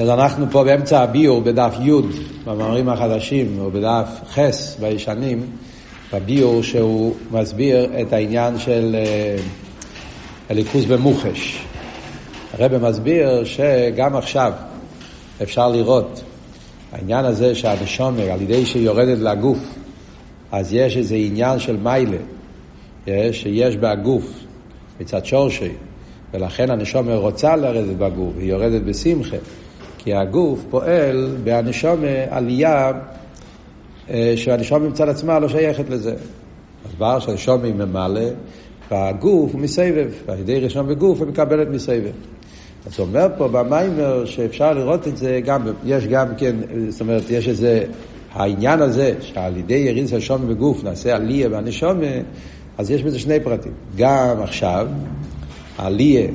אז אנחנו פה באמצע הביור בדף י' במאמרים החדשים, או בדף ח' בישנים, בביור שהוא מסביר את העניין של הליכוז במוחש. הרב מסביר שגם עכשיו אפשר לראות העניין הזה שהנשומר, על ידי שהיא יורדת לגוף, אז יש איזה עניין של מיילה, שיש בהגוף, מצד שורשי, ולכן הנשומר רוצה לרדת בגוף, היא יורדת בשמחה, כי הגוף פועל בהנשומר עלייה שהנשומר מצד עצמה לא שייכת לזה. אז בר שהנשומר ממלא, והגוף הוא מסבב, ועל ידי ראשון בגוף היא מקבלת מסבב. אז הוא אומר פה במיימר שאפשר לראות את זה גם, יש גם כן, זאת אומרת, יש איזה, העניין הזה שעל ידי יריד של שומר בגוף נעשה עלייה והנשומה, אז יש בזה שני פרטים. גם עכשיו, עלייה,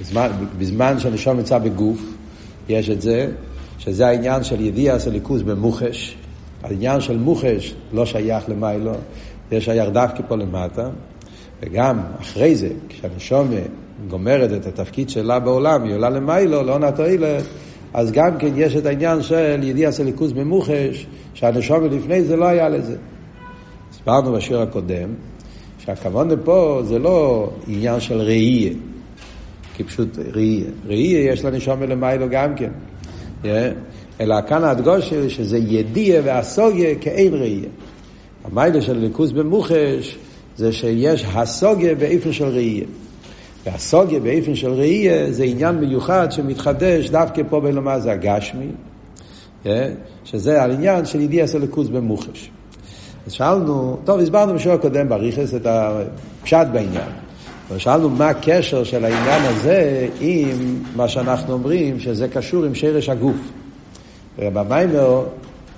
בזמן, בזמן שהנשום נמצא בגוף, יש את זה, שזה העניין של ידיעה ליכוז במוחש. העניין של מוחש לא שייך למיילו, זה שייך דווקא פה למטה. וגם אחרי זה, כשהנשום גומרת את התפקיד שלה בעולם, היא עולה למיילו, לא עונה תועלת, אז גם כן יש את העניין של ידיע של ליכוז במוחש, שהנשום לפני זה לא היה לזה. הסברנו בשיר הקודם, שהכוון פה זה לא עניין של ראייה, כי פשוט ראייה. ראייה יש לנשום למיילו גם כן. אלא כאן הדגושה שזה ידיע והסוגיה כאין ראייה. המיילה של ליכוז במוחש זה שיש הסוגיה באיפן של ראייה. והסוגיה באיפן של ראייה זה עניין מיוחד שמתחדש דווקא פה בלומר זה הגשמי, שזה העניין של ידיע של ליכוז במוחש. אז שאלנו, טוב, הסברנו בשיעור הקודם בריכס את הפשט בעניין. ושאלנו מה הקשר של העניין הזה עם מה שאנחנו אומרים שזה קשור עם שרש הגוף. ובמיימר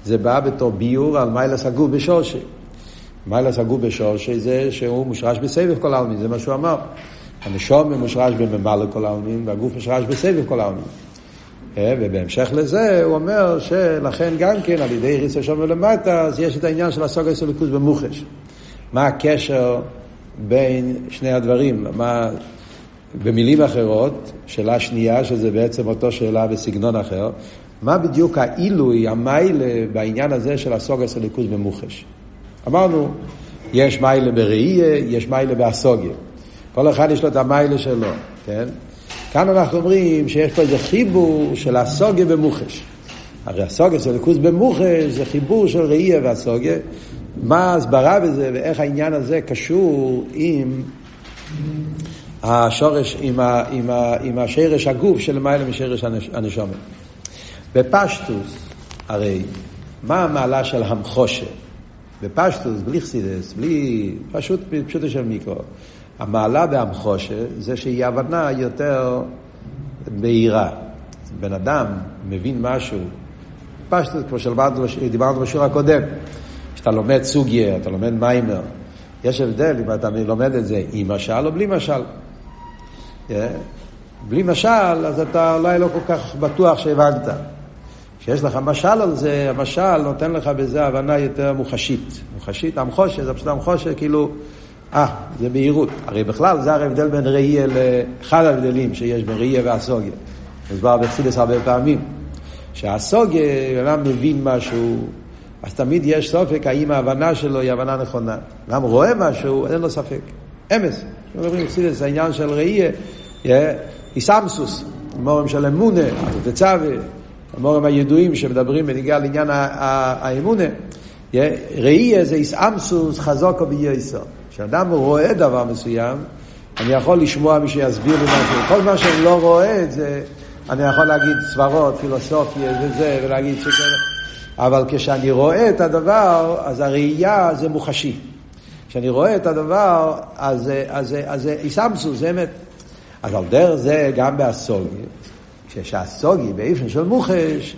זה בא בתור ביור על מיילס הגוף בשורשי. מיילס הגוף בשורשי זה שהוא מושרש בסבב כל העלמין, זה מה שהוא אמר. הנשום מושרש בממלא כל העלמין והגוף מושרש בסבב כל העלמין. ובהמשך לזה הוא אומר שלכן גם כן על ידי ריס השומר למטה אז יש את העניין של הסוגה של ליכוז במוחש. מה הקשר בין שני הדברים? מה, במילים אחרות, שאלה שנייה שזה בעצם אותו שאלה בסגנון אחר, מה בדיוק העילוי, המיילה בעניין הזה של הסוגה של ליכוז במוחש? אמרנו, יש מיילה בראייה, יש מיילה באסוגיה. כל אחד יש לו את המיילה שלו, כן? כאן אנחנו אומרים שיש פה איזה חיבור של הסוגיה במוחש. הרי הסוגיה של ליכוז במוחש זה חיבור של ראייה והסוגיה. מה ההסברה בזה ואיך העניין הזה קשור עם השורש, עם, ה, עם, ה, עם השרש הגוף של למעלה משרש הנשומת. בפשטוס, הרי, מה המעלה של המחושה? בפשטוס, בלי חסידס, בלי, פשוט, פשוט של מיקרו. המעלה בהמחושה זה שהיא הבנה יותר בהירה. בן אדם מבין משהו, פשטוס, כמו שדיברנו בשיעור הקודם, כשאתה לומד סוגיה, אתה לומד מיימר, יש הבדל אם אתה לומד את זה עם משל או בלי משל. Yeah. בלי משל, אז אתה אולי לא כל כך בטוח שהבנת. כשיש לך משל על זה, המשל נותן לך בזה הבנה יותר מוחשית. מוחשית, המחושה, זה פשוט המחושה, כאילו, אה, זה בהירות. הרי בכלל זה ההבדל בין ראייה לאחד ההבדלים שיש בין ראייה והסוגיה. מוסבר בחסידס הרבה פעמים. שהסוגיה, אדם מבין משהו, אז תמיד יש סופק האם ההבנה שלו היא הבנה נכונה. גם רואה משהו, אין לו ספק. אמס. אומרים בחסידס, העניין של ראייה, איסמסוס, מורים של אמונה, תצווה, המורים הידועים שמדברים בניגיע לעניין האמונה. ראייה זה איסאמסוס חזוקו בייסו. כשאדם רואה דבר מסוים, אני יכול לשמוע מי שיסביר לי משהו. כל מה שאני לא רואה את זה, אני יכול להגיד סברות, פילוסופיה וזה, ולהגיד שכן. אבל כשאני רואה את הדבר, אז הראייה זה מוחשי. כשאני רואה את הדבר, אז זה איסאמסוס, זה אמת. אז על דרך זה גם באסוגי, כשהסוגי באיפן של מוחש,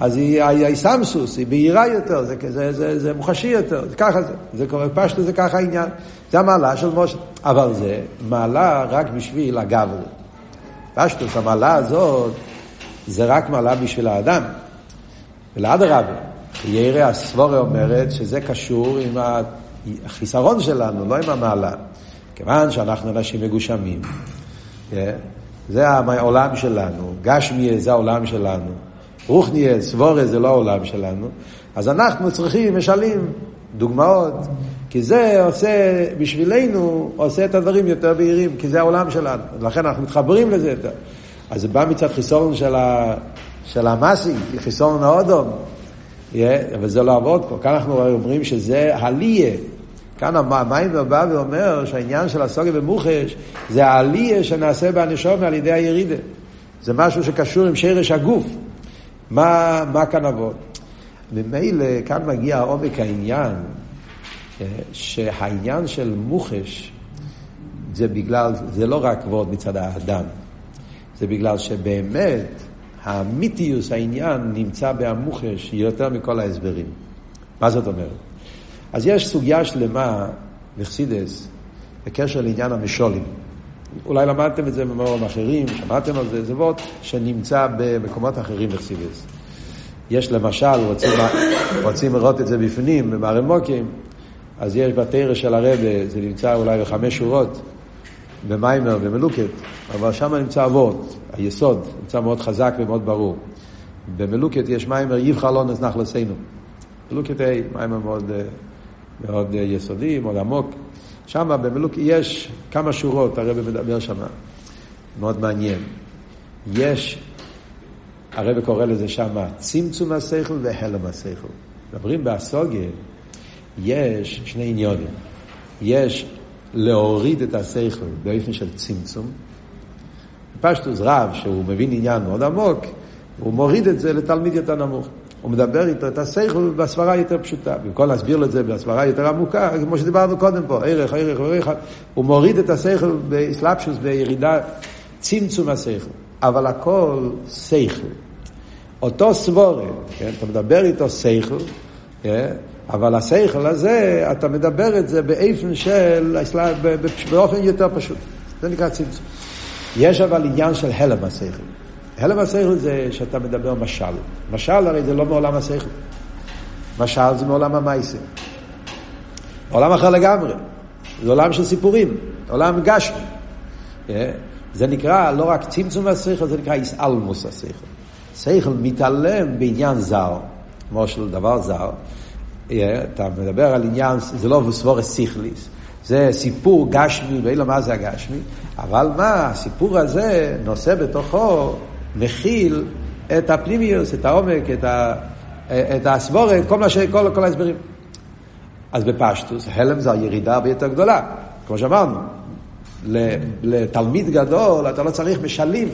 אז היא האיסמסוס, היא בהירה יותר, זה, זה, זה, זה מוחשי יותר, זה ככה זה, זה קורה פשטו, זה ככה העניין. זה המעלה של משה, אבל זה מעלה רק בשביל הגבר. פשטוס, המעלה הזאת, זה רק מעלה בשביל האדם. ולאדרבה, ירא הסבורה אומרת שזה קשור עם החיסרון שלנו, לא עם המעלה. כיוון שאנחנו אנשים מגושמים, זה העולם שלנו, גשמיה זה העולם שלנו, רוחניה, סבורה זה לא העולם שלנו, אז אנחנו צריכים משלים, דוגמאות, כי זה עושה, בשבילנו, עושה את הדברים יותר בהירים, כי זה העולם שלנו, לכן אנחנו מתחברים לזה יותר. אז זה בא מצד חיסון של, ה, של המסי, חיסון האודום, yeah, אבל זה לא עבוד פה. כאן אנחנו אומרים שזה הליה. כאן המיימר בא ואומר שהעניין של הסוגיה ומוחש זה העלייה שנעשה באנשום על ידי הירידה. זה משהו שקשור עם שרש הגוף. מה, מה כאן עבוד? ממילא כאן מגיע עומק העניין, שהעניין של מוחש זה בגלל, זה לא רק כבוד מצד האדם, זה בגלל שבאמת האמיתיוס, העניין, נמצא בהמוחש יותר מכל ההסברים. מה זאת אומרת? אז יש סוגיה שלמה בחסידס בקשר לעניין המשולים. אולי למדתם את זה במאורים אחרים, שמעתם על זה, זה וורט שנמצא במקומות אחרים בחסידס. יש למשל, רוצים, רוצים לראות את זה בפנים, במערמוקים, אז יש בתרא של הרבה, זה נמצא אולי בחמש שורות, במיימר, במלוקת, אבל שם נמצא אבות, היסוד, נמצא מאוד חזק ומאוד ברור. במלוקת יש מיימר, יבחר לא נזנח לסינו. מלוקת ה', מיימר מאוד, מאוד יסודי, מאוד עמוק. שם במלוקת יש כמה שורות, הרב מדבר שם, מאוד מעניין. יש, הרב קורא לזה שם צמצום השכל והלם השכל. מדברים באסוגיה, יש שני עניונים. יש להוריד את השכל באופן של צמצום. פשטוס רב, שהוא מבין עניין מאוד עמוק, הוא מוריד את זה לתלמיד יותר נמוך. הוא מדבר איתו את השכל בסברה יותר פשוטה. במקום להסביר לו את זה בסברה יותר עמוקה, כמו שדיברנו קודם פה, ערך, ערך, ערך, הוא מוריד את השכל באסלאפשוס, בירידה, צמצום השכל. אבל הכל שכל. אותו סבורה, כן? אתה מדבר איתו שכל, כן? אבל השכל הזה, אתה מדבר את זה באופן של, באופן יותר פשוט. זה נקרא צמצום. יש אבל עניין של הלם השכל. הלם השכל זה שאתה מדבר משל. משל הרי זה לא מעולם השכל. משל זה מעולם המייסר. עולם אחר לגמרי. זה עולם של סיפורים, עולם גשמי. אה? זה נקרא לא רק צמצום השכל, זה נקרא איסאלמוס השכל. שכל מתעלם בעניין זר, כמו של דבר זר, אתה מדבר על עניין, זה לא סבורס סיכליס, זה סיפור גשמי, ואין לו מה זה הגשמי, אבל מה, הסיפור הזה נושא בתוכו, מכיל את הפנימיוס, את העומק, את, ה, את הסבורת, כל, מה ש, כל, כל ההסברים. אז בפשטוס, הלם זה הירידה הרבה יותר גדולה, כמו שאמרנו. לתלמיד גדול אתה לא צריך משלים,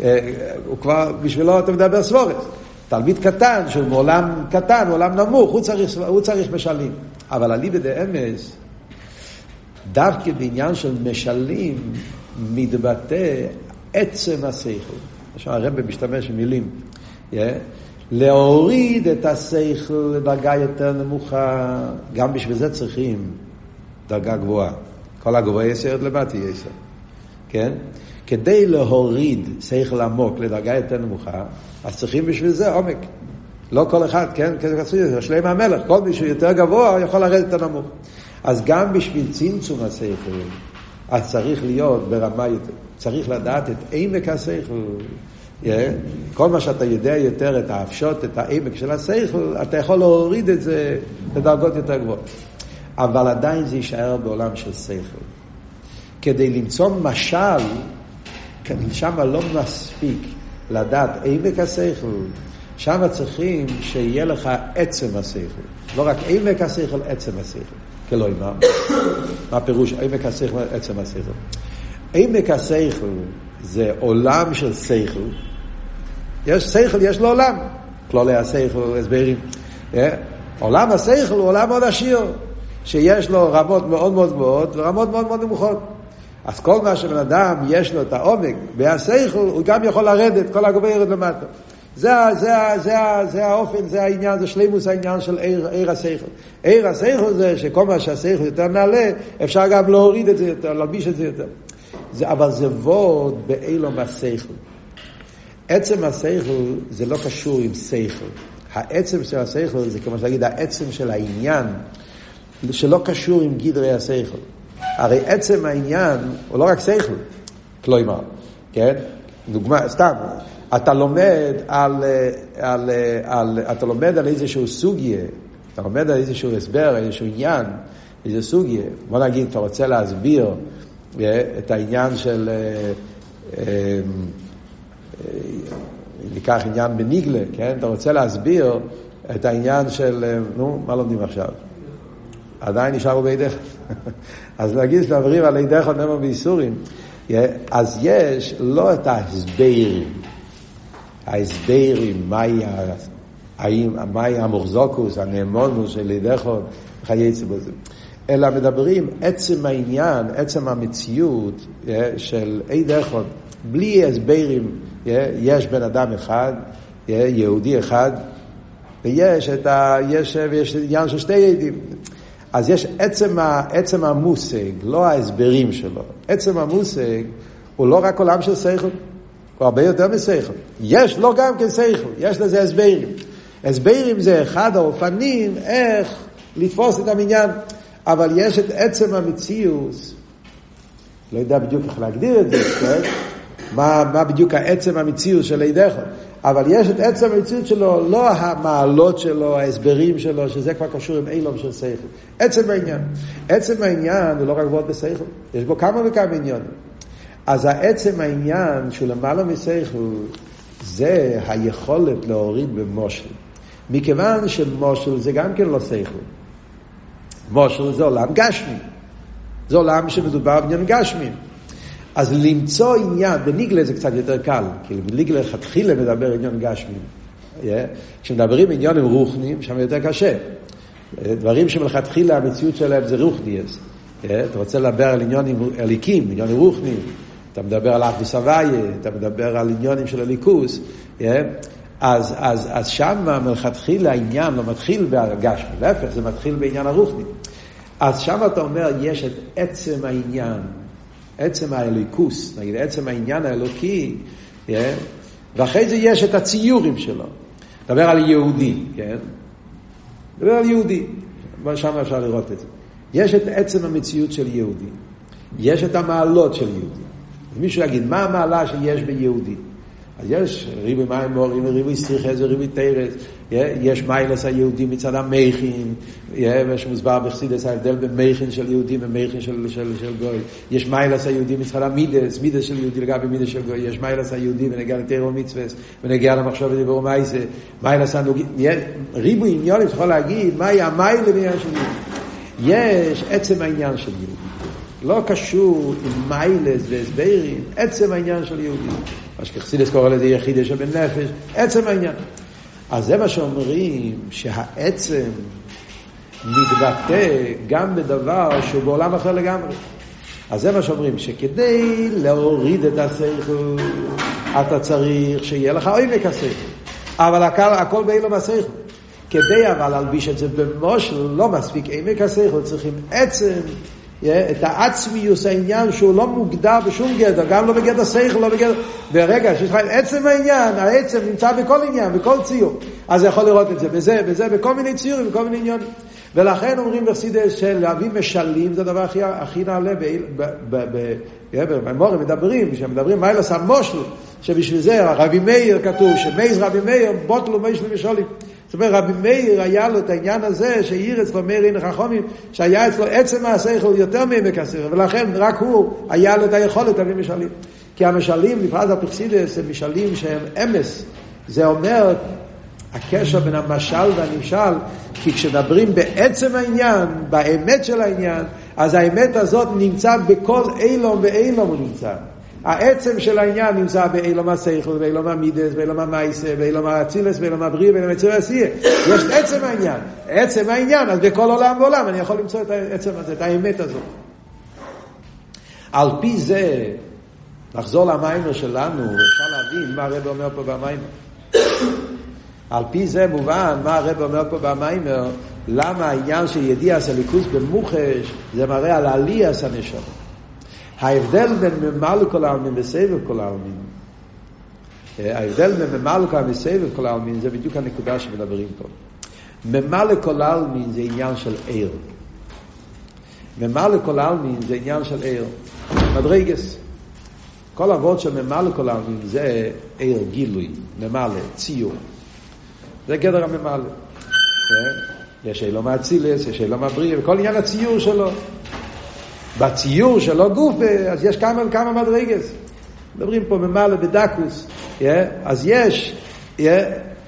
אה, הוא כבר, בשבילו אתה מדבר סבורת. תלמיד קטן, שהוא מעולם קטן, מעולם נמוך, הוא צריך, הוא צריך משלים. אבל אליבא דאמס, דווקא בעניין של משלים, מתבטא עצם השכל. עכשיו הרב משתמש במילים. Yeah. להוריד את השכל לדרגה יותר נמוכה, גם בשביל זה צריכים דרגה גבוהה. כל הגבוהה יסרת למטה יסר. כן? כדי להוריד שכל עמוק לדרגה יותר נמוכה, אז צריכים בשביל זה עומק. לא כל אחד, כן? כזה שלם המלך, כל מי יותר גבוה יכול לרדת יותר נמוך. אז גם בשביל צמצום השכל, אז צריך להיות ברמה יותר, צריך לדעת את עמק השכל. Yeah. כל מה שאתה יודע יותר, את האפשות, את העמק של השכל, אתה יכול להוריד את זה לדרגות יותר גבוהות. אבל עדיין זה יישאר בעולם של שכל. כדי למצוא משל, שם לא מספיק לדעת עמק השכל, שם צריכים שיהיה לך עצם השכל. לא רק עמק השכל, עצם השכל. כלא אימא. מה הפירוש עמק השכל, עצם השכל? עמק השכל זה עולם של שכל. יש שכל, יש לו עולם. כלולי השכל, הסברים. אה? עולם השכל הוא עולם מאוד עשיר, שיש לו רמות מאוד מאוד גבוהות ורמות מאוד מאוד נמוכות. אז כל מה שבן אדם יש לו את העומק והשכל, הוא גם יכול לרדת, כל הגובה ירד למטה. זה, זה, זה, זה האופן, זה העניין, זה שלימוס העניין של עיר, עיר השכל. עיר השכל זה שכל מה שהשכל יותר נעלה, אפשר גם להוריד את זה יותר, להלביש את זה יותר. זה, אבל זה וורד באילום השכל. עצם השכל זה לא קשור עם שכל. העצם של השכל זה כמו שנגיד העצם של העניין, שלא קשור עם גדרי השכל. הרי עצם העניין הוא לא רק שכל, כלומר, כן? דוגמה, סתם, אתה לומד על, על, על, אתה לומד על איזשהו סוגיה, אתה לומד על איזשהו הסבר, איזשהו עניין, איזה סוגיה. בוא נגיד, אתה רוצה להסביר את העניין של... ניקח עניין בניגלה, כן? אתה רוצה להסביר את העניין של, נו, מה לומדים עכשיו? עדיין נשארו בידיך. אז להגיד שמדברים על ידיך נאמר בייסורים, אז יש לא את ההסברים, ההסברים, מהי, האם, מהי המוחזוקוס, הנאמונוס של ידיך, וכייצא בזה. אלא מדברים עצם העניין, עצם המציאות של עד אחד, בלי הסברים, יש בן אדם אחד, יהודי אחד, ויש את ה... יש, יש עניין של שתי עדים. אז יש עצם, עצם המושג, לא ההסברים שלו. עצם המושג הוא לא רק עולם של שכל, הוא הרבה יותר משכל. יש לו גם כן שכל, יש לזה הסברים. הסברים זה אחד האופנים איך לתפוס את המניין. אבל יש את עצם המציאות, לא יודע בדיוק איך להגדיר את זה, כן? מה, מה בדיוק העצם המציאות של לידך, אבל יש את עצם המציאות שלו, לא המעלות שלו, ההסברים שלו, שזה כבר קשור עם אילום של שכל. עצם העניין. עצם העניין הוא לא רק ועוד בשכל, יש בו כמה וכמה עניונים. אז העצם העניין שהוא למעלה משכל, זה היכולת להוריד במושל. מכיוון שמושל זה גם כן לא שכל. מושל זה עולם גשמי. זה עולם שמדובר בעניין גשמי. אז למצוא עניין, בניגלה זה קצת יותר קל, כי בניגלה לכתחילה מדבר עניין גשמי. Yeah. כשמדברים עניונים רוחניים, שם יותר קשה. דברים שמלכתחילה המציאות שלהם זה רוחניאס. Yeah. אתה רוצה לדבר על עניונים אליקים, עניונים רוחניים, אתה מדבר על אחדוס הוויה, אתה מדבר על עניונים של הליכוס. Yeah. אז, אז, אז שם מלכתחילה העניין לא מתחיל בהגשמי, להפך, זה מתחיל בעניין הרוחני. אז שם אתה אומר, יש את עצם העניין, עצם האליקוס, נגיד עצם העניין האלוקי, yeah, ואחרי זה יש את הציורים שלו. דבר על יהודי, כן? דבר על יהודי, שם אפשר לראות את זה. יש את עצם המציאות של יהודי, יש את המעלות של יהודי. מישהו יגיד, מה המעלה שיש ביהודי? אז יש ריבי מים מורים, ריבי סריחס וריבי תרס, יש מיילס היהודים מצד המכין, יש מוסבר בחסידס ההבדל בין מכין של יהודים ומכין של, של, של גוי, יש מיילס היהודים מצד המידס, מידס של יהודי לגבי מידס של גוי, יש מיילס היהודים ונגיע לתרא ומצווה, ונגיע למחשב ודיבור מייסה, מיילס הנוגעים, ריבו עניונים יכול להגיד מהי המיילה בעניין של יהודי. יש עצם העניין של יהודי. לא קשור עם מיילס והסברים, עצם העניין של יהודי. מה שכחסידס קורא לזה יחידה שבן נפש, עצם העניין. אז זה מה שאומרים, שהעצם מתבטא גם בדבר שהוא בעולם אחר לגמרי. אז זה מה שאומרים, שכדי להוריד את השכל, אתה צריך שיהיה לך עומק השכל. אבל הכל, הכל באילו השכל. כדי אבל להלביש את זה במושל, לא מספיק עמק השכל, צריכים עצם את העצמיוס העניין שהוא לא מוגדר בשום גדר, גם לא בגדר שכל, לא בגדר... ברגע שיש לך עצם העניין, העצם נמצא בכל עניין, בכל ציור. אז יכול לראות את זה בזה, בזה, בכל מיני ציורים, בכל מיני עניונים. ולכן אומרים בחסידס של להביא משלים, זה הדבר הכי, הכי נעלה במורים מדברים, כשמדברים מיילס המושל, שבשביל זה רבי מאיר כתוב, שמייז רבי מאיר בוטלו מיישלים משולים. זאת אומרת, רבי מאיר היה לו את העניין הזה, שהעיר אצלו מאיר הנה חכומים, שהיה אצלו עצם השכל יותר מעמק השכל, ולכן רק הוא, היה לו את היכולת להביא משלים. כי המשלים, בפרט הפרסידס, הם משלים שהם אמס. זה אומר, הקשר בין המשל והנמשל, כי כשמדברים בעצם העניין, באמת של העניין, אז האמת הזאת נמצא בכל אילום ואילום הוא נמצא. העצם של העניין נמצא באילום השכל, באילום המידס, באילום המייסה, באילום האצילס, באילום הבריא, באילום היצר העשייה. יש עצם העניין. עצם העניין, אז בכל עולם ועולם אני יכול למצוא את העצם הזה, את האמת הזאת. על פי זה, נחזור למיימר שלנו, אפשר להבין מה הרב אומר פה במיימר. על פי זה מובן מה הרב אומר פה במיימר, למה העניין של ידיע סליקוס במוחש, זה מראה על עליאס הנשמה. ההבדל בין ממלא כל העלמין וסבב כל העלמין, ההבדל בין ממלא כל העלמין וסבב כל העלמין, זה בדיוק הנקודה שמדברים פה. ממלא כל העלמין זה עניין של עיר. ממלא כל העלמין זה עניין של עיר. מדרגס. כל הוורד של ממלא כל העלמין זה עיר גילוי, ממלא, ציור. זה גדר הממלא. כן? יש אילו מאצילס, יש אילו מהבריא, וכל עניין הציור שלו. בציור שלו גוף, אז יש כמה וכמה מדרגס. מדברים פה ממלא בדקוס, yeah? אז יש, yeah?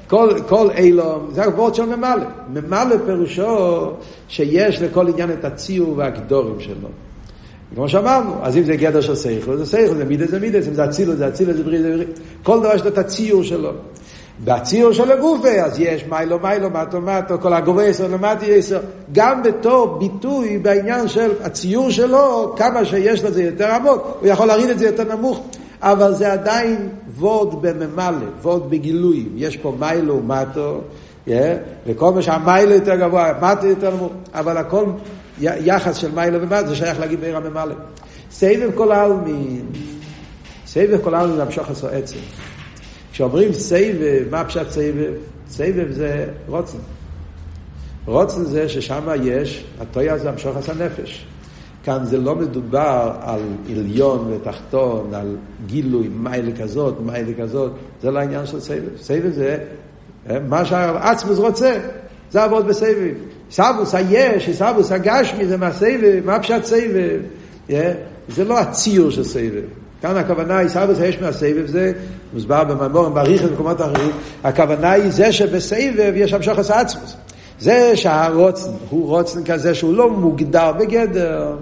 כל, כל אילו, זה הגבוהות של ממלא. ממלא פירושו שיש לכל עניין את הציור והגדורים שלו. כמו שאמרנו, אז אם זה גדר של סייכל, זה סייכל, זה מידה זה מידה, אם זה אצילוס, זה אצילוס, זה בריא, זה בריא. כל דבר יש לו את הציור שלו. בציור של הגופה, אז יש מיילו מיילו, מטו מטו, כל הגובה יסר למטי יסר. גם בתור ביטוי בעניין של הציור שלו, כמה שיש לזה יותר עמוק, הוא יכול להריד את זה יותר נמוך. אבל זה עדיין וורד בממלא, וורד בגילויים. יש פה מיילו מטו, yeah, וכל מה שהמיילו יותר גבוה, מטו יותר נמוך, אבל הכל יחס של מיילו ומטו, זה שייך להגיד בעיר הממלא. סבב כל העלמין, סבב כל העלמין המשוך עשו עצם. כשאומרים סבב, מה פשט סבב? סבב זה רוצן. רוצן זה ששם יש, הטויה זה המשוך עשה נפש. כאן זה לא מדובר על עליון ותחתון, על גילוי, מיילה כזאת, מיילה כזאת, זה לא העניין של סבב. סבב זה אה, מה שהעצמוס רוצה, זה עבוד בסבב. סבוס היש, סבוס הגשמי, זה מהסבב, מה פשט סבב? אה, זה לא הציור של סבב. כאן הכוונה היא סבוס היש מהסבב, זה מוסבר בממורים, בריחס ובמקומות אחרים, הכוונה היא זה שבסבב יש המשוך עשה עצמוס. זה שהרוצן הוא רוצן כזה שהוא לא מוגדר בגדר.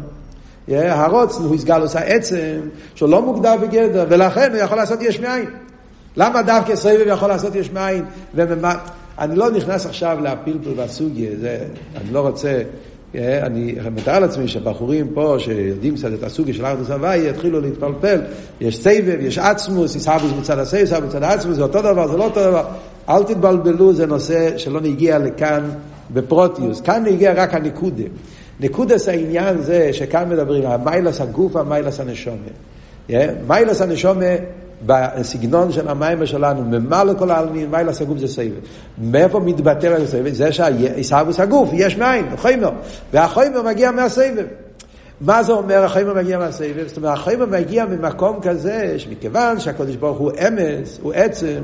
הרוצן הוא יסגל עושה עצם, שהוא לא מוגדר בגדר, ולכן הוא יכול לעשות יש מאין. למה דווקא סבב יכול לעשות יש מאין? וממה... אני לא נכנס עכשיו להפלפל והסוגיה, זה, אני לא רוצה, אני מתאר לעצמי שבחורים פה שיודעים קצת את הסוגיה של ארדוס הוואי יתחילו להתפלפל, יש סבב, יש עצמוס, יסבוס מצד הסבב, יסבוס מצד העצמוס, זה אותו דבר, זה לא אותו דבר. אל תתבלבלו, זה נושא שלא נגיע לכאן בפרוטיוס, כאן נגיע רק הנקודה. נקודס העניין זה שכאן מדברים על מיילס הגוף והמיילס הנשומה. מיילס הנשומה בסגנון של המים שלנו, ממלא כל העלמין, מיילס הגוף זה סבב. מאיפה מתבטא על הסבב? זה שעיסאוויס הגוף, יש מים, חומר. והחומר מגיע מהסבב. מה זה אומר החומר מגיע מהסובב? זאת אומרת, החומר מגיע ממקום כזה, שמכיוון שהקדוש ברוך הוא אמת, הוא עצם,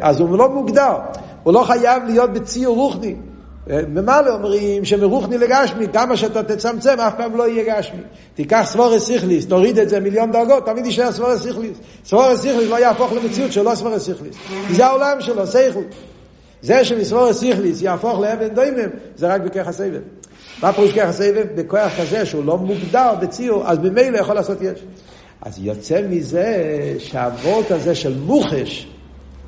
אז הוא לא מוגדר. הוא לא חייב להיות בציור רוחני. ממלא אומרים שמרוחני לגשמי, כמה שאתה תצמצם, אף פעם לא יהיה גשמי. תיקח סברות שכליות, תוריד את זה מיליון דרגות, תמיד יישאר סברות שכליות. סברות שכליות לא יהפוך למציאות שלא סברות שכליות. זה העולם שלו, שכליות. זה שמסברות שכליות יהפוך לאבן דומם, זה רק בכך הסבב. מה פירוש ככה הסבב? בכוח כזה שהוא לא מוגדר בציור, אז ממילא יכול לעשות יש. אז יוצא מזה שהאבות הזה של מוחש,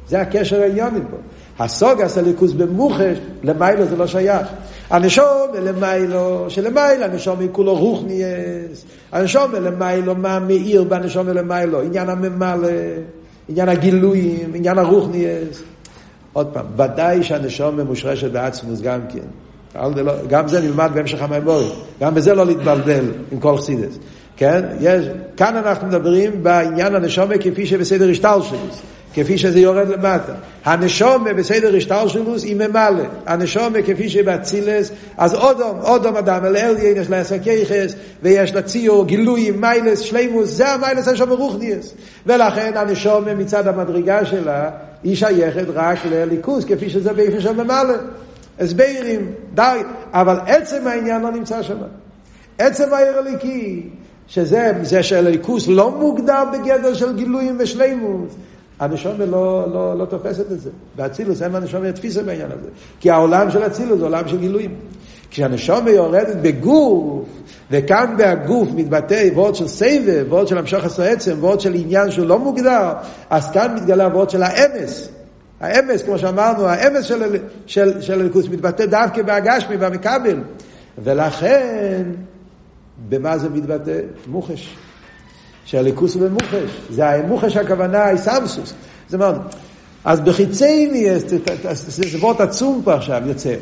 זה הקשר העניוני פה. הסוגס הליכוס במוחש, למיילו זה לא שייך. הנשום למיילו, שלמיילו הנשום היא כולו רוחניאס. הנשום למיילו, מה מאיר בנשום למיילו? עניין הממלא, עניין הגילויים, עניין הרוחניאס. עוד פעם, ודאי שהנשום ממושרשת בעצמוס גם כן. גם זה נלמד בהמשך המימורי. גם בזה לא להתבלבל עם כל חסידס. כן? יש, כאן אנחנו מדברים בעניין הנשומה כפי שבסדר השטל שלו. כפי שזה יורד למטה. הנשומה בסדר השטלשלוס היא ממלא. הנשומה כפי שבאצילס, אז אודום, אודום אדם, אל אליין יש לה סקייחס, ויש לה ציור, גילוי, מיילס, שלימוס, זה המיילס השום רוחניאס. ולכן הנשומה מצד המדרגה שלה, היא שייכת רק לליכוס, כפי שזה באיפה של ממלא. הסברים, די, אבל עצם העניין לא נמצא שם. עצם העיר הליקי, שזה זה שהליכוס לא מוגדר בגדר של גילויים ושלימוס. הנשומה לא, לא, לא תופסת את זה. באצילוס אין לנשומה תפיסה בעניין הזה. כי העולם של אצילוס זה עולם של גילויים. כשהנשומה יורדת בגוף, וכאן בהגוף מתבטא וורד של סבב, וורד של המשוך עשו עצם, וורד של עניין שהוא לא מוגדר, אז כאן מתגלה וורד של האמס. האמס, כמו שאמרנו, האמס של, של, של הליכוס מתבטא דווקא בהגשמי, במקבל. ולכן, במה זה מתבטא? מוחש. שהליכוס הוא במוחש. זה המוחש הכוונה, איסמסוס. זאת אומרת, אז בחיצי זה וורט עצום פה עכשיו יוצא.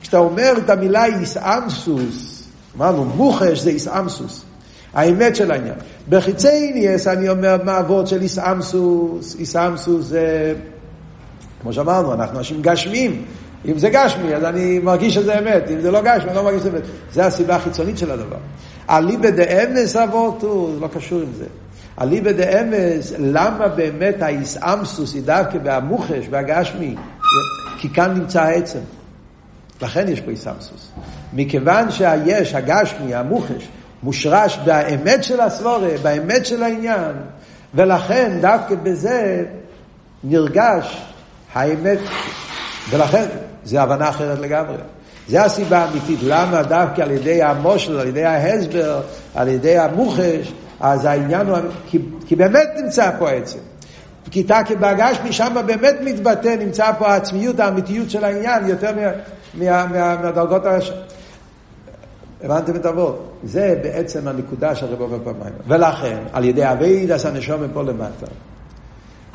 כשאתה אומר את המילה איסאמסוס, אמרנו, מוחש זה איסאמסוס. האמת של העניין. בחיצי ניאס אני אומר מה הוורד של איסאמסוס, איסאמסוס זה, כמו שאמרנו, אנחנו אנשים גשמים. אם זה גשמי, אז אני מרגיש שזה אמת. אם זה לא גשמי, אני לא מרגיש שזה אמת. זה הסיבה החיצונית של הדבר. אליבא דאמס אבותו, זה לא קשור עם זה. אליבא דאמס, למה באמת האיסאמסוס היא דווקא בהמוחש, בהגשמי? כי כאן נמצא העצם. לכן יש פה איסאמסוס. מכיוון שהיש, הגשמי, המוחש, מושרש באמת של הסבורה, באמת של העניין, ולכן דווקא בזה נרגש האמת, ולכן זה הבנה אחרת לגמרי. זה הסיבה האמיתית, למה דווקא על ידי המושל, על ידי ההסבר, על ידי המוחש, אז העניין הוא, כי, כי באמת נמצא פה העצם. כי תקי בהגש משם באמת מתבטא, נמצא פה העצמיות, האמיתיות של העניין, יותר מה, מה, מה, מהדרגות הראש... הבנתם את הוורד? זה בעצם הנקודה של רבו בפעמיים. ולכן, על ידי אבי דס הנשום פה למטה,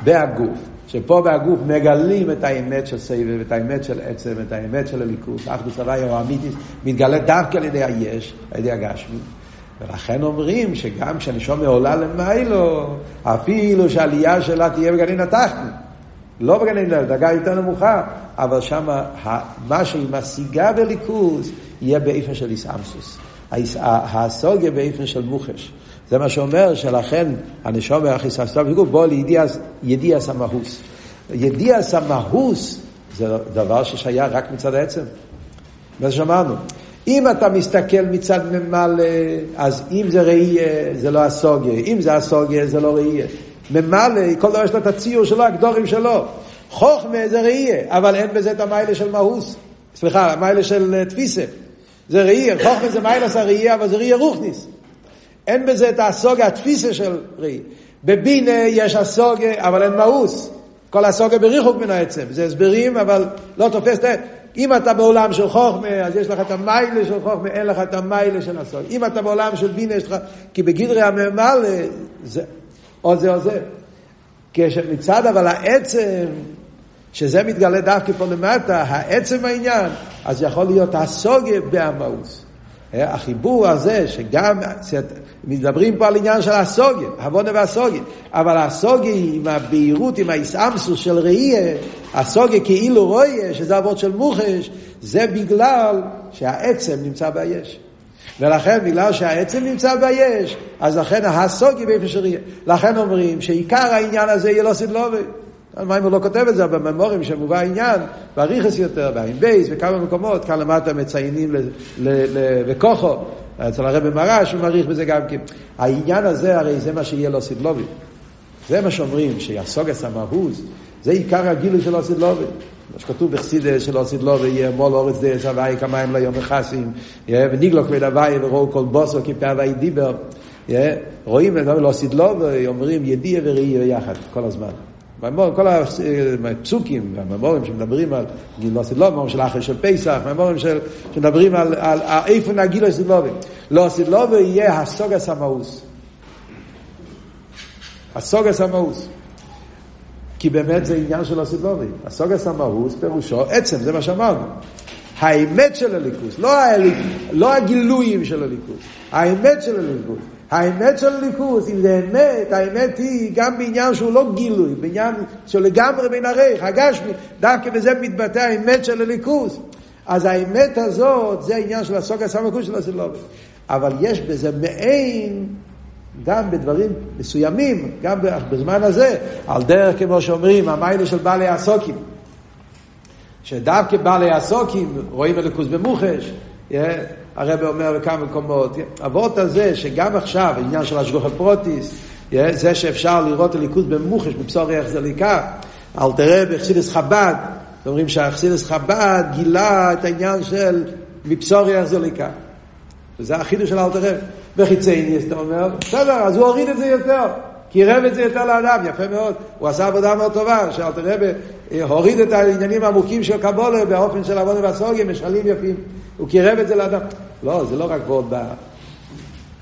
בהגוף, שפה בהגוף מגלים את האמת של סבב, את האמת של עצם, את האמת של הליכוס, אחדוס הוויה או אמיתיס, מתגלה דווקא על ידי היש, על ידי הגשמי. ולכן אומרים שגם כשהנשום עולה למיילו, אפילו שהעלייה שלה תהיה בגנין התחתון. לא בגנין, דרגה יותר נמוכה, אבל שם מה שהיא משיגה בליכוז יהיה באיפן של איסאמסוס. הסוגיה באיפן של מוחש. זה מה שאומר שלכן הנשום והחיססתו בגוף בוא לידיע סמאוס. ידיע סמאוס זה דבר ששייך רק מצד העצם. מה שאמרנו. אם אתה מסתכל מצד ממלא, אז אם זה ראייה, זה לא הסוגיה. אם זה הסוגיה, זה לא ראייה. ממלא, כל דבר יש לו את הציור שלו, הגדורים שלו. חוכמה זה ראייה, אבל אין בזה את המיילה של מהוס. סליחה, המיילה של אה, תפיסה. זה ראייה, חוכמה זה מיילס הראייה, אבל זה ראייה רוחניס. אין בזה את הסוגה, התפיסה של ראי. בבינה יש הסוגה, אבל אין מאוס. כל הסוגה בריחוק מן העצם. זה הסברים, אבל לא תופס את. אם אתה בעולם של חוכמה, אז יש לך את המיילה של חוכמה, אין לך את המיילה של הסוגה. אם אתה בעולם של בינה, יש לך... כי בגדרי הממלא, זה או זה או זה. כשמצד אבל העצם, שזה מתגלה דווקא פה למטה, העצם העניין, אז יכול להיות הסוגה בהמאוס. החיבור הזה, שגם, מדברים פה על עניין של הסוגיה, הבונה והסוגיה, אבל הסוגיה עם הבהירות, עם האיסאמסוס של ראייה, הסוגיה כאילו רואה, שזה אבות של מוחש, זה בגלל שהעצם נמצא ביש. ולכן בגלל שהעצם נמצא ביש, אז לכן הסוגיה באיפה של ראייה. לכן אומרים שעיקר העניין הזה יהיה לא סדלובי. המים הוא לא כותב את זה, אבל בממורים שמובא העניין, בריכס יותר, בעין בייס, בכמה מקומות, כאן למטה מציינים וכוחו, אצל הרבי מרש הוא מעריך בזה גם כן. העניין הזה, הרי זה מה שיהיה לו סידלובי. זה מה שאומרים, שיסוגס המהוז, זה עיקר הגילוי של הסידלובי. מה שכתוב בחסידה של הסידלובי, יהיה מול אורץ דרס הוואי כמיים ליום מכסים, וניגלו כבד הוואי וראו כל בוסו כפה הוואי דיבר. רואים, לא סידלובי, אומרים ידיע וראי יחד, כל הזמן. כל הפסוקים, הממורים שמדברים על גילו סדלובים, של אחרי של פסח, הממורים שמדברים על, על, על איפה נגילו סדלובים. לא סדלובי יהיה הסוגס המאוס. הסוגס המאוס. כי באמת זה עניין של הסדלובי. הסוגס המאוס פירושו עצם, זה מה שאמרנו. האמת של הליכוס, לא, לא הגילויים של הליכוס, האמת של הליכוס. האמת של הליכוס, אם זה אמת, האמת היא גם בעניין שהוא לא גילוי, בעניין שהוא לגמרי בין הרייך, הגשמי, דווקא בזה מתבטא האמת של הליכוס. אז האמת הזאת, זה העניין של הסוג הסמכות של הסילובי. אבל יש בזה מעין, גם בדברים מסוימים, גם בזמן הזה, על דרך כמו שאומרים, המיילה של בעלי הסוקים. שדווקא בעלי הסוקים רואים הליכוס במוחש, הרב אומר בכמה מקומות, אבות הזה שגם עכשיו, העניין של השגוחת פרוטיס, זה שאפשר לראות הליכוד במוחש, בבשור ריח זה ליקה, אל תראה בחסידס חב"ד, אומרים שהחסידס חב"ד גילה את העניין של מבשור ריח זה ליקה. וזה החידוש של אלתר רב. בחיצי אתה אומר, בסדר, אז הוא הוריד את זה יותר. קירב את זה יותר לאדם, יפה מאוד. הוא עשה עבודה מאוד טובה, שאלתר רבי הוריד את העניינים העמוקים של קבולה באופן של עבודה והסוגיה, משלים יפים. הוא קירב את זה לאדם. לא, זה לא רק ועוד בא,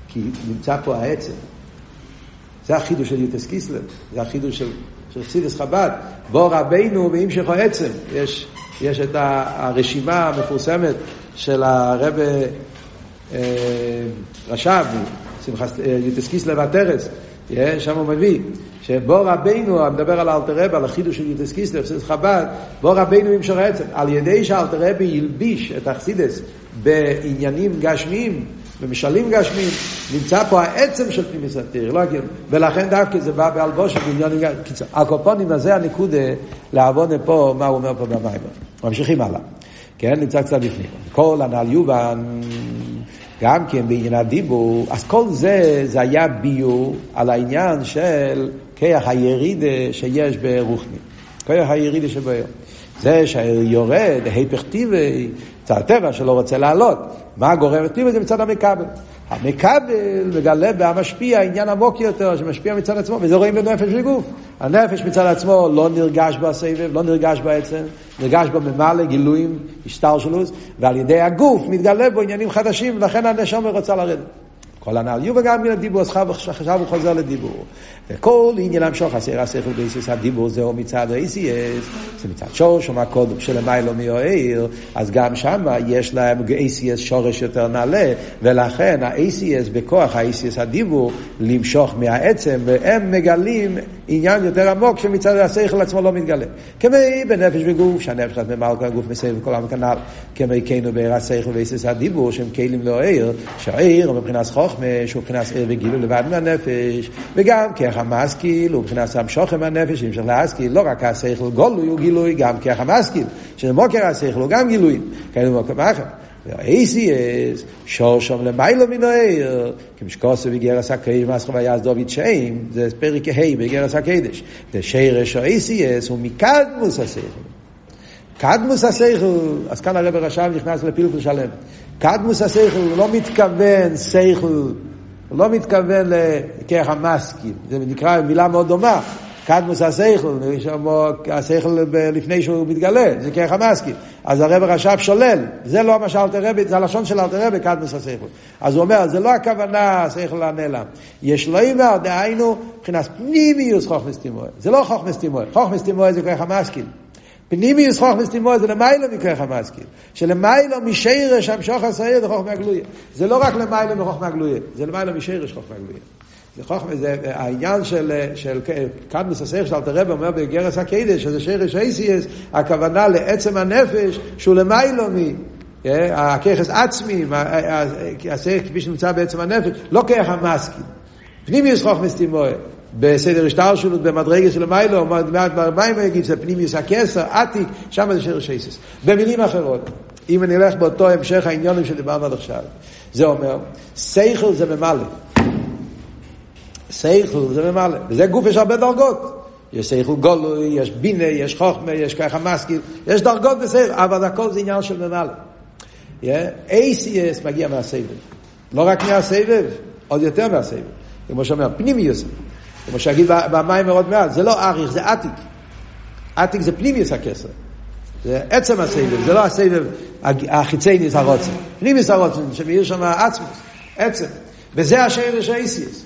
כי נמצא פה העצם. זה החידוש של יוטס קיסלב, זה החידוש של, של חסידס חב"ד. בוא רבינו והמשכו עצם. יש, יש את הרשימה המפורסמת של הרב אה, רש"ב, יוטס קיסלב והטרס, שם הוא מביא, שבו רבינו, מדבר על אלתר רבי, על החידוש של יוטס קיסלב, חסידס חב"ד, בו רבינו המשך העצם. על ידי שאלתר רבי ילביש את החסידס בעניינים גשמיים, במשלים גשמים, נמצא פה העצם של פנימיס התיר, לא הגיוני. ולכן דווקא זה בא באלבושה בעניונים גשמים. קיצור, הקופונים הזה הנקודה לעבוד פה, מה הוא אומר פה במים. ממשיכים הלאה. כן, נמצא קצת לפני. כל הנ"ל יובן, גם כן בעניין הדיבור, אז כל זה, זה היה ביור על העניין של כיח הירידה שיש ברוחני. כיח הירידה שבעיר. זה שיורד, היפך טבעי, זה הטבע שלא רוצה לעלות. מה גורם את טבעי? זה מצד המכבל. המכבל מגלה במשפיע עניין עמוק יותר, שמשפיע מצד עצמו, וזה רואים בנפש וגוף. הנפש מצד עצמו לא נרגש בסבב, לא נרגש בעצם, נרגש בו ממלא גילויים, השטלשלוס, ועל ידי הגוף מתגלה בו עניינים חדשים, ולכן הנשמה רוצה לרדת. כל הנ"ל יהיו וגם מן הדיבור, אז עכשיו הוא חוזר לדיבור. וכל עניין המשוך הסיר השכל באיסיס הדיבור זהו מצד ה-ACS, זה מצד שורש, או מהקודם שלמיילו מאוהר, אז גם שם יש להם ACS שורש יותר נעלה, ולכן ה-ACS בכוח ה-ACS הדיבור למשוך מהעצם, והם מגלים עניין יותר עמוק שמצד השכל עצמו לא מתגלה. כמי בנפש וגוף, שהנפש ממעל כל הגוף מסביב וכל העם כנ"ל, כמי כנו בעיר השכל ואיסיס הדיבור, שהם כלים לאוהר, שהעיר מבחינת חוכמה, שהוא מבחינת עיר וגילו לבד מהנפש, וגם ככה המשכיל הוא מבחינת המשוכם מהנפש, המשך להשכיל, לא רק השכל גולוי הוא גילוי, גם ככה המשכיל, שזה מוקר השכל הוא גם גילוי, כאלה מוקר מאחר. והאיסיאס, שור שם למיילו מן העיר, כמשקוסו בגרס הקדש, מסחו ויעז דוד שם, זה פרק ה' בגרס הקדש. זה שרש האיסיאס הוא מקדמוס השכל. קדמוס השכל, אז כאן הרב רשם נכנס לפילפל שלם. קדמוס השכל הוא לא מתכוון שכל הוא לא מתכוון לכרך המשכיל, זה נקרא מילה מאוד דומה. קדמוס השכל, השכל לפני שהוא מתגלה, זה כרך המשכיל. אז הרב רש"ב שולל, זה לא מה שאלתר רבי, זה הלשון של אלתר רבי, קדמוס השכל. אז הוא אומר, זה לא הכוונה השכל הנעלם. יש לא אימר, דהיינו, מבחינת פנימיוס חוכמס תימוי. זה לא חוכמס תימוי, חוכמס תימוי זה כרך המשכיל. פנימיוס חוכמס תימוי זה למיילו מכרך המשכיל. שלמיילו משרש המשוך הסעיר זה חוכמה הגלויה. זה לא רק למיילו מחוכמה הגלויה, זה למיילו משרש חוכמה הגלויה. זה חוכמה, זה העניין של, של קדמוס הסייך של אלתר רבי אומר בגרס הקדש, שזה שרש אייסיאס, הכוונה לעצם הנפש שהוא למיילו מ... הככס עצמי, הסייך כפי שנמצא בעצם הנפש, לא כרך המשכיל. פנימיוס חוכמס תימוי. בסדר השטלשלות במדרגה של מיילו, במים יגיד שזה פנימיוס הכסר, עתיק, שם זה שרש אייסיס. במילים אחרות, אם אני אלך באותו המשך העניונים שדיברנו עד עכשיו, זה אומר, סייכל זה ממלא. סייכל זה ממלא. וזה גוף יש הרבה דרגות. יש סייכל גולוי, יש בינה, יש חוכמה, יש ככה משכיל, יש דרגות בסייכל, אבל הכל זה עניין של ממלא. ACS מגיע מהסבב. לא רק מהסבב, עוד יותר מהסבב. כמו שאומר, פנימיוס. כמו שאגיד במים מאוד מעט, זה לא אריך, זה עתיק. עתיק זה פנימיוס הכסר. זה עצם הסבב, זה לא הסבב החיצי ניס הרוצן. פנימיוס הרוצן, שמאיר שם עצמוס, עצם. וזה השרש האיסיס.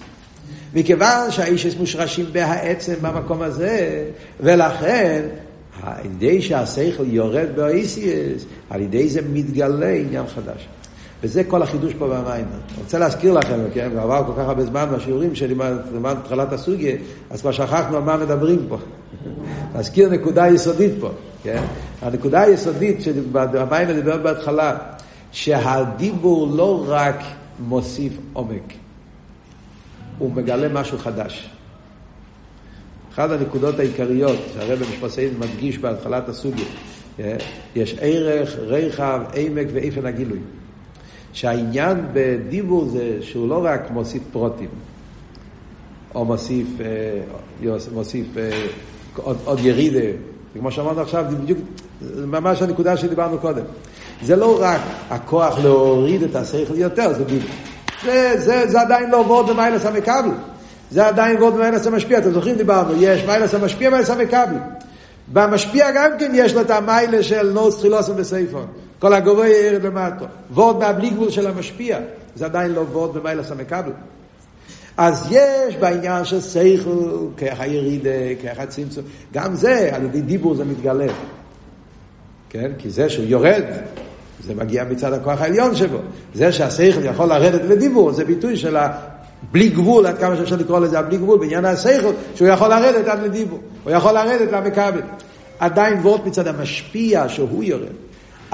מכיוון שהאיסיס מושרשים בהעצם במקום הזה, ולכן על ידי שהשכל יורד באיסיס, על ידי זה מתגלה עניין חדש. וזה כל החידוש פה במים. רוצה להזכיר לכם, כן, ועבר כל כך הרבה זמן מהשיעורים שלימדנו התחלת הסוגיה, אז כבר שכחנו על מה מדברים פה. להזכיר נקודה יסודית פה, כן? הנקודה היסודית שהמים מדבר בהתחלה, שהדיבור לא רק מוסיף עומק, הוא מגלה משהו חדש. אחת הנקודות העיקריות שהרב משפסיין מדגיש בהתחלת הסוגיה, כן? יש ערך, רחב, עמק ואיפן הגילוי. שהעניין בדיבור זה שהוא לא רק מוסיף פרוטים, או מוסיף, אה, מוסיף אה, עוד, עוד ירידה, כמו שאמרנו עכשיו, זה בדיוק, ממש הנקודה שדיברנו קודם. זה לא רק הכוח להוריד את השכל יותר, זה דיבור. זה, זה, זה עדיין לא וורד במיילס המקבל. זה עדיין וורד במיילס המשפיע. אתם זוכרים דיברנו, יש מיילס המשפיע, מיילס המקבל. במשפיע גם כן יש לו את המיילה של נוס תחילוסם בסייפון. כל הגבוה ירד למטו. וורד מהבלי גבול של המשפיע. זה עדיין לא וורד במיילס המקבל. אז יש בעניין של סייכל, ככה הירידה, ככה הצמצום, גם זה, על ידי דיבור זה מתגלה. כן? כי זה שהוא יורד, זה מגיע מצד הכוח העליון שבו. זה שהסייכל יכול לרדת לדיבור, זה ביטוי של בלי גבול, עד כמה שאפשר לקרוא לזה בלי גבול, בעניין הסייכל, שהוא יכול לרדת עד לדיבור, הוא יכול לרדת למכבל. עדיין וורט מצד המשפיע שהוא יורד.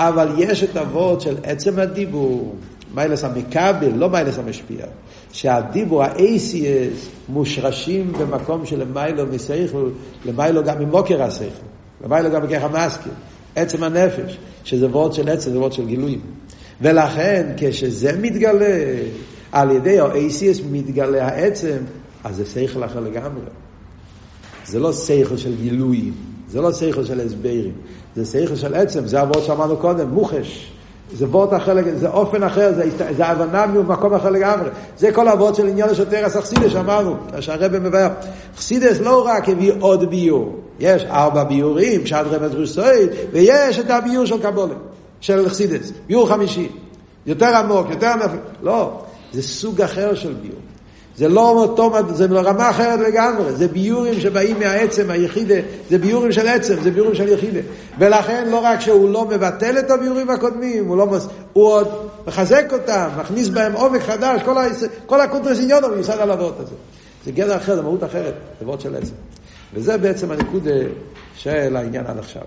אבל יש את הוורד של עצם הדיבור, מיילס המכבל, לא מיילס המשפיע. שהדיבור, ה-ACS, מושרשים במקום של למיילו מסייכל, למיילו גם ממוקר הסייכל, למיילו גם בכך המסכים, עצם הנפש, שזה וורד של עצם, זה וורד של גילויים. ולכן, כשזה מתגלה, על ידי ה-ACS מתגלה העצם, אז זה שכל אחר לגמרי. זה לא שכל של גילויים, זה לא שכל של הסברים, זה שכל של עצם, זה הוורד שאמרנו קודם, מוחש. זה וורט אחר, זה אופן אחר, זה, זה הבנה ממקום אחר לגמרי. זה כל הוורד של עניין השוטר אסכסידס שאמרנו, שהרבא מבאר. חסידס לא רק הביא עוד ביור, יש ארבע ביורים, פשט רמז רוסוי, ויש את הביור של קבולה, של חסידס, ביור חמישי. יותר עמוק, יותר לא, זה סוג אחר של ביור. זה לא אותו, זה רמה אחרת לגמרי, זה ביורים שבאים מהעצם, היחידה, זה ביאורים של עצם, זה ביאורים של יחידה. ולכן לא רק שהוא לא מבטל את הביאורים הקודמים, הוא, לא מס... הוא עוד מחזק אותם, מכניס בהם עומק חדש, כל, ה... כל הקונטרס עניון הוא מיוסד על הוורט הזה. זה גדר אחר, זה מהות אחרת, זה וורט של עצם. וזה בעצם הנקודה של העניין עד עכשיו.